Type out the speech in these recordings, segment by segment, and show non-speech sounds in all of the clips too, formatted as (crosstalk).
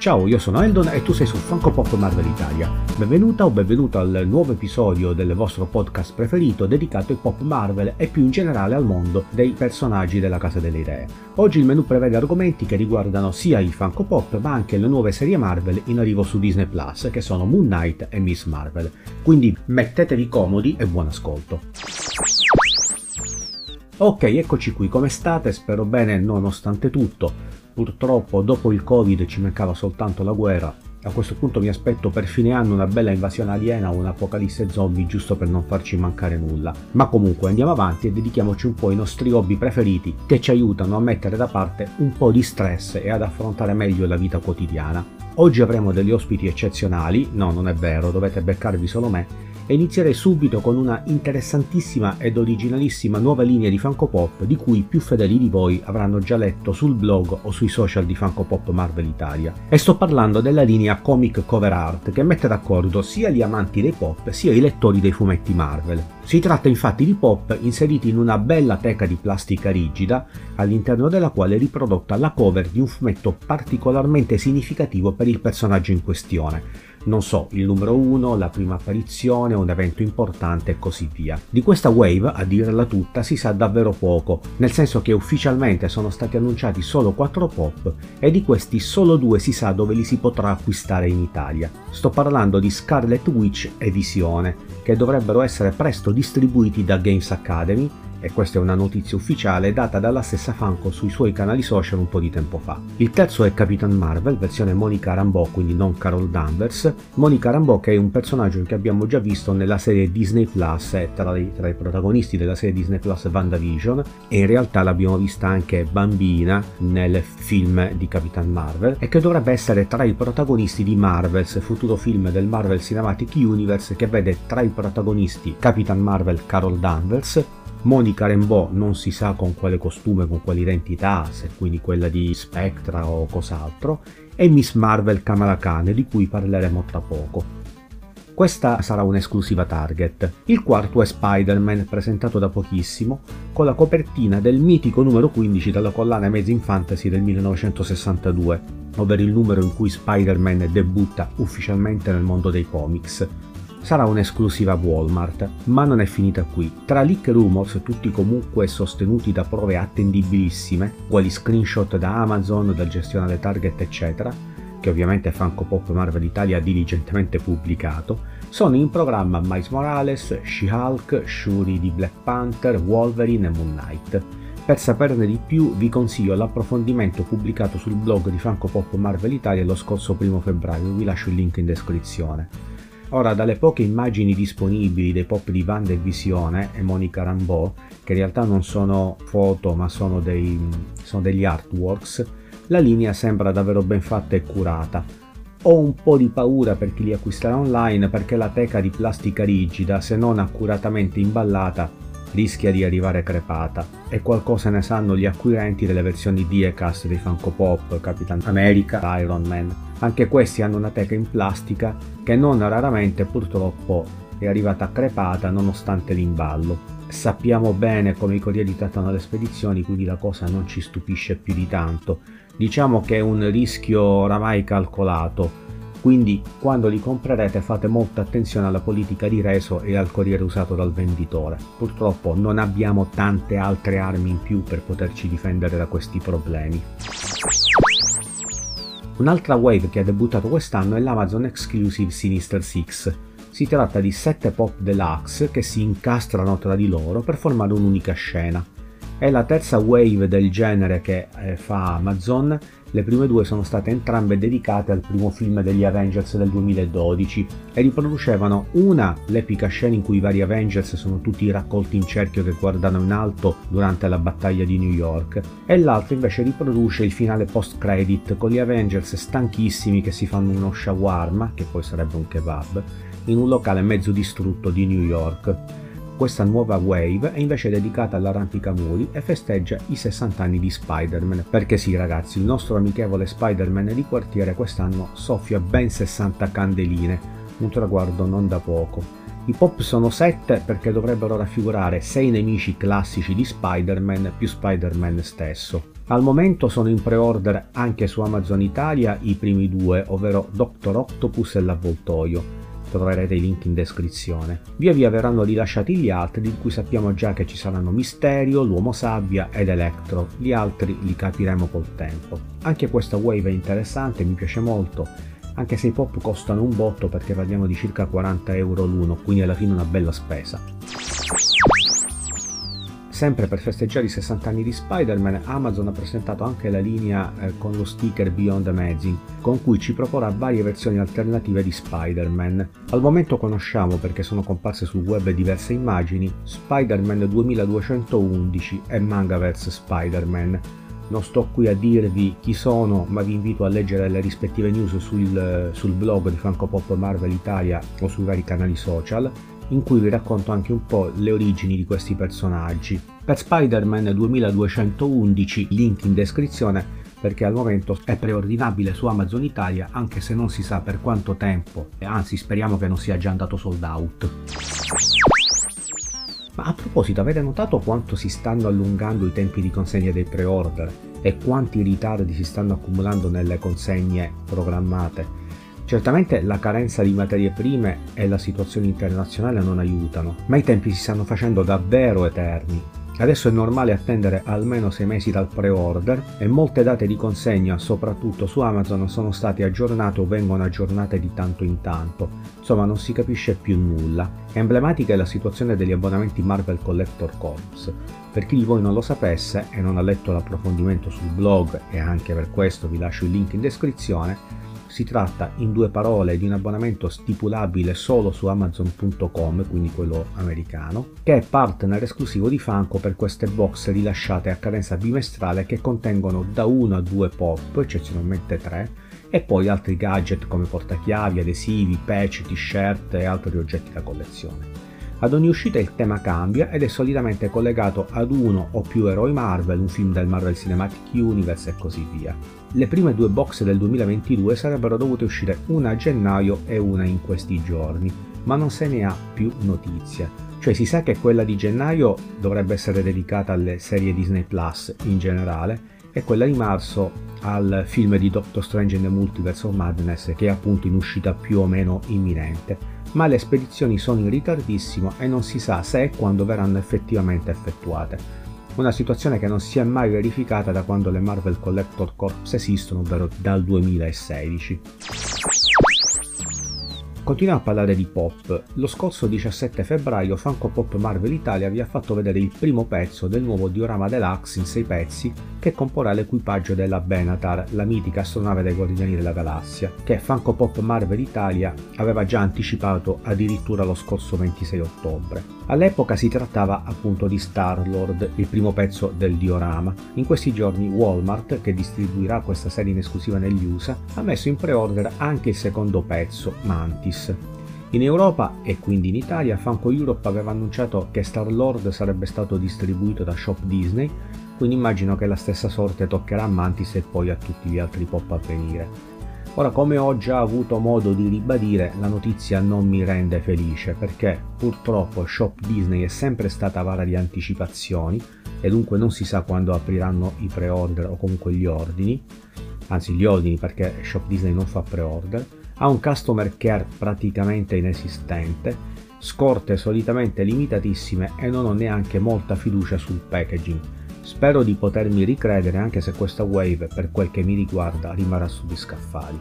Ciao, io sono Eldon e tu sei su Funko Pop Marvel Italia. Benvenuta o benvenuto al nuovo episodio del vostro podcast preferito dedicato ai pop Marvel e più in generale al mondo dei personaggi della Casa delle Idee. Oggi il menu prevede argomenti che riguardano sia i Funko Pop ma anche le nuove serie Marvel in arrivo su Disney Plus che sono Moon Knight e Miss Marvel. Quindi mettetevi comodi e buon ascolto. Ok, eccoci qui, come state? Spero bene nonostante tutto. Purtroppo dopo il Covid ci mancava soltanto la guerra. A questo punto mi aspetto per fine anno una bella invasione aliena o un'apocalisse zombie giusto per non farci mancare nulla. Ma comunque andiamo avanti e dedichiamoci un po' ai nostri hobby preferiti che ci aiutano a mettere da parte un po' di stress e ad affrontare meglio la vita quotidiana. Oggi avremo degli ospiti eccezionali, no non è vero, dovete beccarvi solo me, e inizierei subito con una interessantissima ed originalissima nuova linea di Funko Pop di cui più fedeli di voi avranno già letto sul blog o sui social di Funko Pop Marvel Italia. E sto parlando della linea Comic Cover Art che mette d'accordo sia gli amanti dei pop sia i lettori dei fumetti Marvel. Si tratta infatti di pop inseriti in una bella teca di plastica rigida all'interno della quale è riprodotta la cover di un fumetto particolarmente significativo per il personaggio in questione non so, il numero 1, la prima apparizione, un evento importante e così via. Di questa wave, a dirla tutta, si sa davvero poco, nel senso che ufficialmente sono stati annunciati solo 4 pop e di questi solo 2 si sa dove li si potrà acquistare in Italia. Sto parlando di Scarlet Witch e Visione, che dovrebbero essere presto distribuiti da Games Academy e questa è una notizia ufficiale data dalla stessa Funko sui suoi canali social un po' di tempo fa. Il terzo è Capitan Marvel, versione Monica Rambeau, quindi non Carol Danvers. Monica Rambeau che è un personaggio che abbiamo già visto nella serie Disney Plus, è tra i, tra i protagonisti della serie Disney Plus WandaVision e in realtà l'abbiamo vista anche bambina nel film di Capitan Marvel e che dovrebbe essere tra i protagonisti di Marvels, futuro film del Marvel Cinematic Universe che vede tra i protagonisti Capitan Marvel Carol Danvers Monica Rambeau non si sa con quale costume, con quale identità, se quindi quella di Spectra o cos'altro, e Miss Marvel Kamala Khan, di cui parleremo tra poco. Questa sarà un'esclusiva Target. Il quarto è Spider-Man, presentato da pochissimo, con la copertina del mitico numero 15 della collana Amazing Fantasy del 1962, ovvero il numero in cui Spider-Man debutta ufficialmente nel mondo dei comics sarà un'esclusiva Walmart, ma non è finita qui. Tra leak rumors, tutti comunque sostenuti da prove attendibilissime, quali screenshot da Amazon, dal gestionale Target, eccetera, che ovviamente Funko Pop Marvel Italia ha diligentemente pubblicato, sono in programma Miles Morales, She-Hulk, Shuri di Black Panther, Wolverine e Moon Knight. Per saperne di più vi consiglio l'approfondimento pubblicato sul blog di Funko Pop Marvel Italia lo scorso 1 febbraio, vi lascio il link in descrizione. Ora, dalle poche immagini disponibili dei pop di Wanda e Visione e Monica Rambeau, che in realtà non sono foto ma sono, dei, sono degli artworks, la linea sembra davvero ben fatta e curata. Ho un po' di paura per chi li acquisterà online perché la teca di plastica rigida, se non accuratamente imballata, rischia di arrivare crepata e qualcosa ne sanno gli acquirenti delle versioni Diecast dei Funko Pop, Capitan America, Iron Man. Anche questi hanno una teca in plastica che non raramente purtroppo è arrivata crepata nonostante l'imballo. Sappiamo bene come i corrieri trattano le spedizioni, quindi la cosa non ci stupisce più di tanto. Diciamo che è un rischio oramai calcolato quindi quando li comprerete fate molta attenzione alla politica di reso e al corriere usato dal venditore. Purtroppo non abbiamo tante altre armi in più per poterci difendere da questi problemi. Un'altra wave che ha debuttato quest'anno è l'Amazon Exclusive Sinister 6. Si tratta di 7 pop deluxe che si incastrano tra di loro per formare un'unica scena. È la terza wave del genere che eh, fa Amazon le prime due sono state entrambe dedicate al primo film degli Avengers del 2012 e riproducevano una l'epica scena in cui i vari Avengers sono tutti raccolti in cerchio che guardano in alto durante la battaglia di New York e l'altra invece riproduce il finale post credit con gli Avengers stanchissimi che si fanno uno shawarma, che poi sarebbe un kebab, in un locale mezzo distrutto di New York. Questa nuova wave è invece dedicata all'arrampicamuri e festeggia i 60 anni di Spider-Man, perché sì ragazzi, il nostro amichevole Spider-Man di quartiere quest'anno soffia ben 60 candeline, un traguardo non da poco. I pop sono 7 perché dovrebbero raffigurare 6 nemici classici di Spider-Man più Spider-Man stesso. Al momento sono in pre-order anche su Amazon Italia i primi due, ovvero Dr. Octopus e l'avvoltoio. Troverete i link in descrizione. Via via verranno rilasciati gli altri, di cui sappiamo già che ci saranno Misterio, l'Uomo Sabbia ed Electro. Gli altri li capiremo col tempo. Anche questa wave è interessante, mi piace molto anche se i pop costano un botto perché parliamo di circa 40 euro l'uno, quindi alla fine una bella spesa. Sempre per festeggiare i 60 anni di Spider-Man, Amazon ha presentato anche la linea eh, con lo sticker Beyond Amazing, con cui ci proporrà varie versioni alternative di Spider-Man. Al momento conosciamo, perché sono comparse sul web diverse immagini, Spider-Man 2211 e Mangaverse Spider-Man, non sto qui a dirvi chi sono, ma vi invito a leggere le rispettive news sul, sul blog di Franco Pop Marvel Italia o sui vari canali social, in cui vi racconto anche un po' le origini di questi personaggi. Per Spider-Man 2211, link in descrizione, perché al momento è preordinabile su Amazon Italia, anche se non si sa per quanto tempo, e anzi speriamo che non sia già andato sold out. Ma a proposito, avete notato quanto si stanno allungando i tempi di consegna dei pre-order e quanti ritardi si stanno accumulando nelle consegne programmate? Certamente la carenza di materie prime e la situazione internazionale non aiutano, ma i tempi si stanno facendo davvero eterni Adesso è normale attendere almeno 6 mesi dal pre-order e molte date di consegna, soprattutto su Amazon, sono state aggiornate o vengono aggiornate di tanto in tanto. Insomma, non si capisce più nulla. Emblematica è la situazione degli abbonamenti Marvel Collector Corps. Per chi di voi non lo sapesse e non ha letto l'approfondimento sul blog, e anche per questo vi lascio il link in descrizione, si tratta in due parole di un abbonamento stipulabile solo su Amazon.com, quindi quello americano, che è partner esclusivo di Funko per queste box rilasciate a cadenza bimestrale che contengono da 1 a 2 pop, eccezionalmente 3, e poi altri gadget come portachiavi, adesivi, patch, t-shirt e altri oggetti da collezione. Ad ogni uscita il tema cambia ed è solitamente collegato ad uno o più eroi Marvel, un film del Marvel Cinematic Universe e così via. Le prime due box del 2022 sarebbero dovute uscire una a gennaio e una in questi giorni, ma non se ne ha più notizia. Cioè si sa che quella di gennaio dovrebbe essere dedicata alle serie Disney Plus in generale e quella di marzo al film di Doctor Strange in the Multiverse of Madness che è appunto in uscita più o meno imminente ma le spedizioni sono in ritardissimo e non si sa se e quando verranno effettivamente effettuate. Una situazione che non si è mai verificata da quando le Marvel Collector Corps esistono, ovvero dal 2016. Continuiamo a parlare di pop. Lo scorso 17 febbraio Funko Pop Marvel Italia vi ha fatto vedere il primo pezzo del nuovo diorama deluxe in 6 pezzi che comporrà l'equipaggio della Benatar, la mitica astronave dei Guardiani della Galassia, che Funko Pop Marvel Italia aveva già anticipato addirittura lo scorso 26 ottobre. All'epoca si trattava appunto di Star-Lord, il primo pezzo del diorama. In questi giorni Walmart, che distribuirà questa serie in esclusiva negli USA, ha messo in pre-order anche il secondo pezzo, Mantis. In Europa e quindi in Italia, Funko Europe aveva annunciato che Star-Lord sarebbe stato distribuito da Shop Disney, quindi immagino che la stessa sorte toccherà a Mantis e poi a tutti gli altri pop a venire. Ora, come ho già avuto modo di ribadire, la notizia non mi rende felice perché purtroppo Shop Disney è sempre stata avara di anticipazioni e dunque non si sa quando apriranno i pre-order o comunque gli ordini, anzi gli ordini perché Shop Disney non fa pre-order ha un customer care praticamente inesistente, scorte solitamente limitatissime e non ho neanche molta fiducia sul packaging. Spero di potermi ricredere anche se questa wave, per quel che mi riguarda, rimarrà sugli scaffali.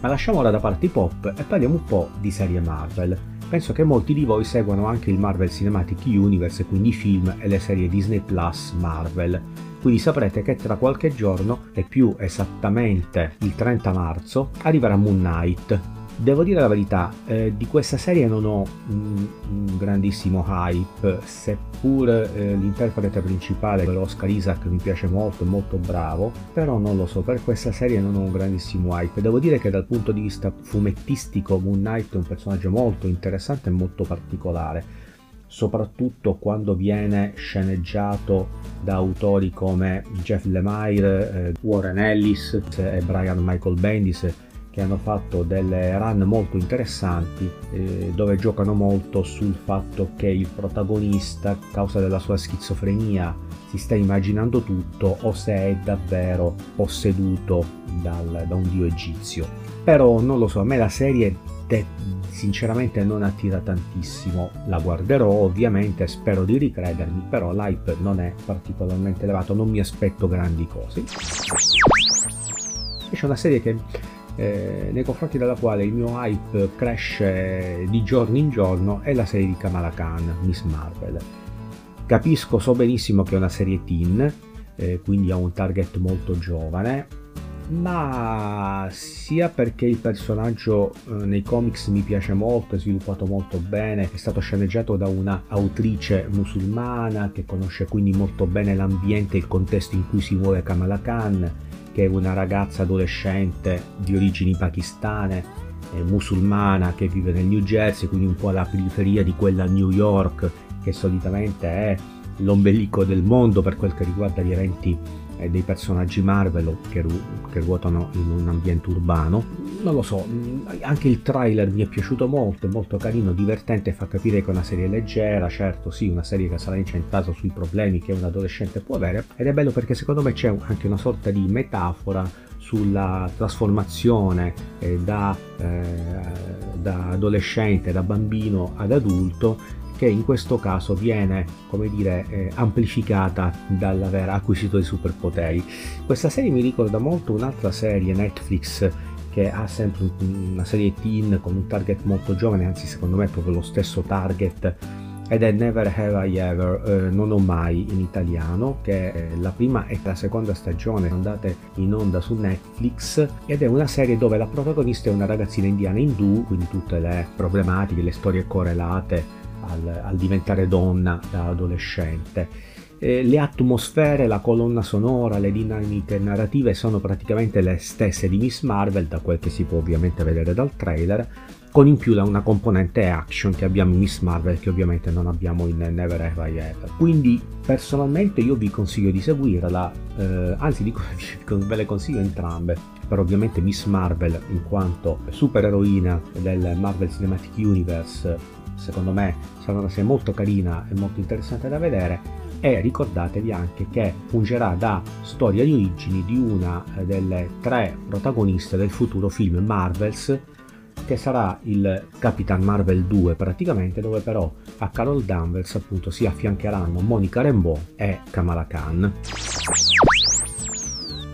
Ma lasciamo ora da parte i pop e parliamo un po' di serie Marvel. Penso che molti di voi seguano anche il Marvel Cinematic Universe, quindi i film e le serie Disney Plus Marvel quindi saprete che tra qualche giorno, e più esattamente il 30 marzo, arriverà Moon Knight. Devo dire la verità, eh, di questa serie non ho un, un grandissimo hype, seppur eh, l'interprete principale, Oscar Isaac, mi piace molto, molto bravo, però non lo so, per questa serie non ho un grandissimo hype. Devo dire che dal punto di vista fumettistico Moon Knight è un personaggio molto interessante e molto particolare soprattutto quando viene sceneggiato da autori come Jeff Lemire, eh, Warren Ellis e Brian Michael Bendis che hanno fatto delle run molto interessanti eh, dove giocano molto sul fatto che il protagonista a causa della sua schizofrenia si sta immaginando tutto o se è davvero posseduto dal, da un dio egizio. Però non lo so a me la serie te, sinceramente non attira tantissimo. La guarderò ovviamente spero di ricredermi però l'hype non è particolarmente elevato non mi aspetto grandi cose. C'è una serie che eh, nei confronti della quale il mio hype cresce di giorno in giorno è la serie di Kamala Khan, Miss Marvel. Capisco, so benissimo che è una serie teen, eh, quindi ha un target molto giovane, ma sia perché il personaggio eh, nei comics mi piace molto, è sviluppato molto bene, è stato sceneggiato da una autrice musulmana che conosce quindi molto bene l'ambiente e il contesto in cui si muove Kamala Khan, che è una ragazza adolescente di origini pakistane, eh, musulmana, che vive nel New Jersey, quindi un po' alla periferia di quella New York, che solitamente è l'ombelico del mondo per quel che riguarda gli eventi eh, dei personaggi Marvel che, ru- che, ruotano in un ambiente urbano. Non lo so, anche il trailer mi è piaciuto molto, è molto carino, divertente, fa capire che è una serie leggera, certo sì, una serie che sarà incentrata sui problemi che un adolescente può avere, ed è bello perché secondo me c'è anche una sorta di metafora sulla trasformazione eh, da, eh, da adolescente, da bambino ad adulto che in questo caso viene, come dire, eh, amplificata dall'aver acquisito dei superpoteri. Questa serie mi ricorda molto un'altra serie Netflix che ha sempre una serie teen con un target molto giovane, anzi secondo me è proprio lo stesso target ed è Never Have I Ever, eh, non ho mai in italiano, che è la prima e la seconda stagione andate in onda su Netflix ed è una serie dove la protagonista è una ragazzina indiana indù, quindi tutte le problematiche, le storie correlate al, al diventare donna da adolescente. Eh, le atmosfere, la colonna sonora, le dinamiche narrative sono praticamente le stesse di Miss Marvel, da quel che si può ovviamente vedere dal trailer, con in più una componente action che abbiamo in Miss Marvel che ovviamente non abbiamo in Never Have I Ever. Quindi personalmente io vi consiglio di seguirla, eh, anzi dico, (laughs) ve le consiglio entrambe, per ovviamente Miss Marvel in quanto supereroina del Marvel Cinematic Universe secondo me sarà una serie molto carina e molto interessante da vedere e ricordatevi anche che fungerà da storia di origini di una delle tre protagoniste del futuro film Marvels che sarà il Capitan Marvel 2 praticamente dove però a Carol Danvers appunto si affiancheranno Monica Rambeau e Kamala Khan.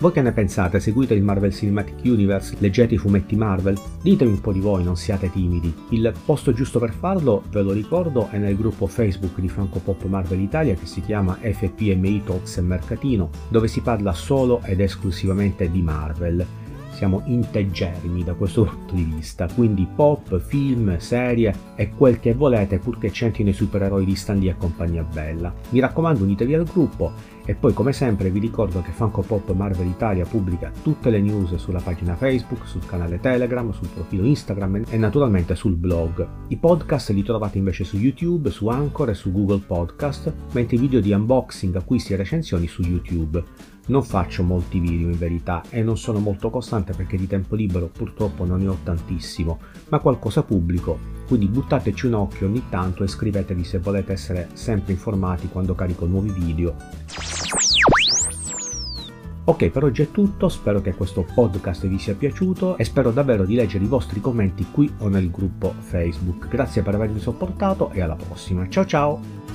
Voi che ne pensate? Seguite il Marvel Cinematic Universe? Leggete i fumetti Marvel? Ditemi un po' di voi, non siate timidi. Il posto giusto per farlo, ve lo ricordo, è nel gruppo Facebook di Franco Pop Marvel Italia che si chiama FPMI Talks e Mercatino, dove si parla solo ed esclusivamente di Marvel siamo integerrimi da questo punto di vista, quindi pop, film, serie e quel che volete purché c'entrino i supereroi di Stan Lee e compagnia bella. Mi raccomando unitevi al gruppo e poi come sempre vi ricordo che Funko Pop Marvel Italia pubblica tutte le news sulla pagina Facebook, sul canale Telegram, sul profilo Instagram e naturalmente sul blog. I podcast li trovate invece su YouTube, su Anchor e su Google Podcast, mentre i video di unboxing, acquisti e recensioni su YouTube. Non faccio molti video in verità e non sono molto costante perché di tempo libero purtroppo non ne ho tantissimo, ma qualcosa pubblico, quindi buttateci un occhio ogni tanto e scrivetevi se volete essere sempre informati quando carico nuovi video. Ok, per oggi è tutto, spero che questo podcast vi sia piaciuto e spero davvero di leggere i vostri commenti qui o nel gruppo Facebook. Grazie per avermi sopportato e alla prossima. Ciao ciao!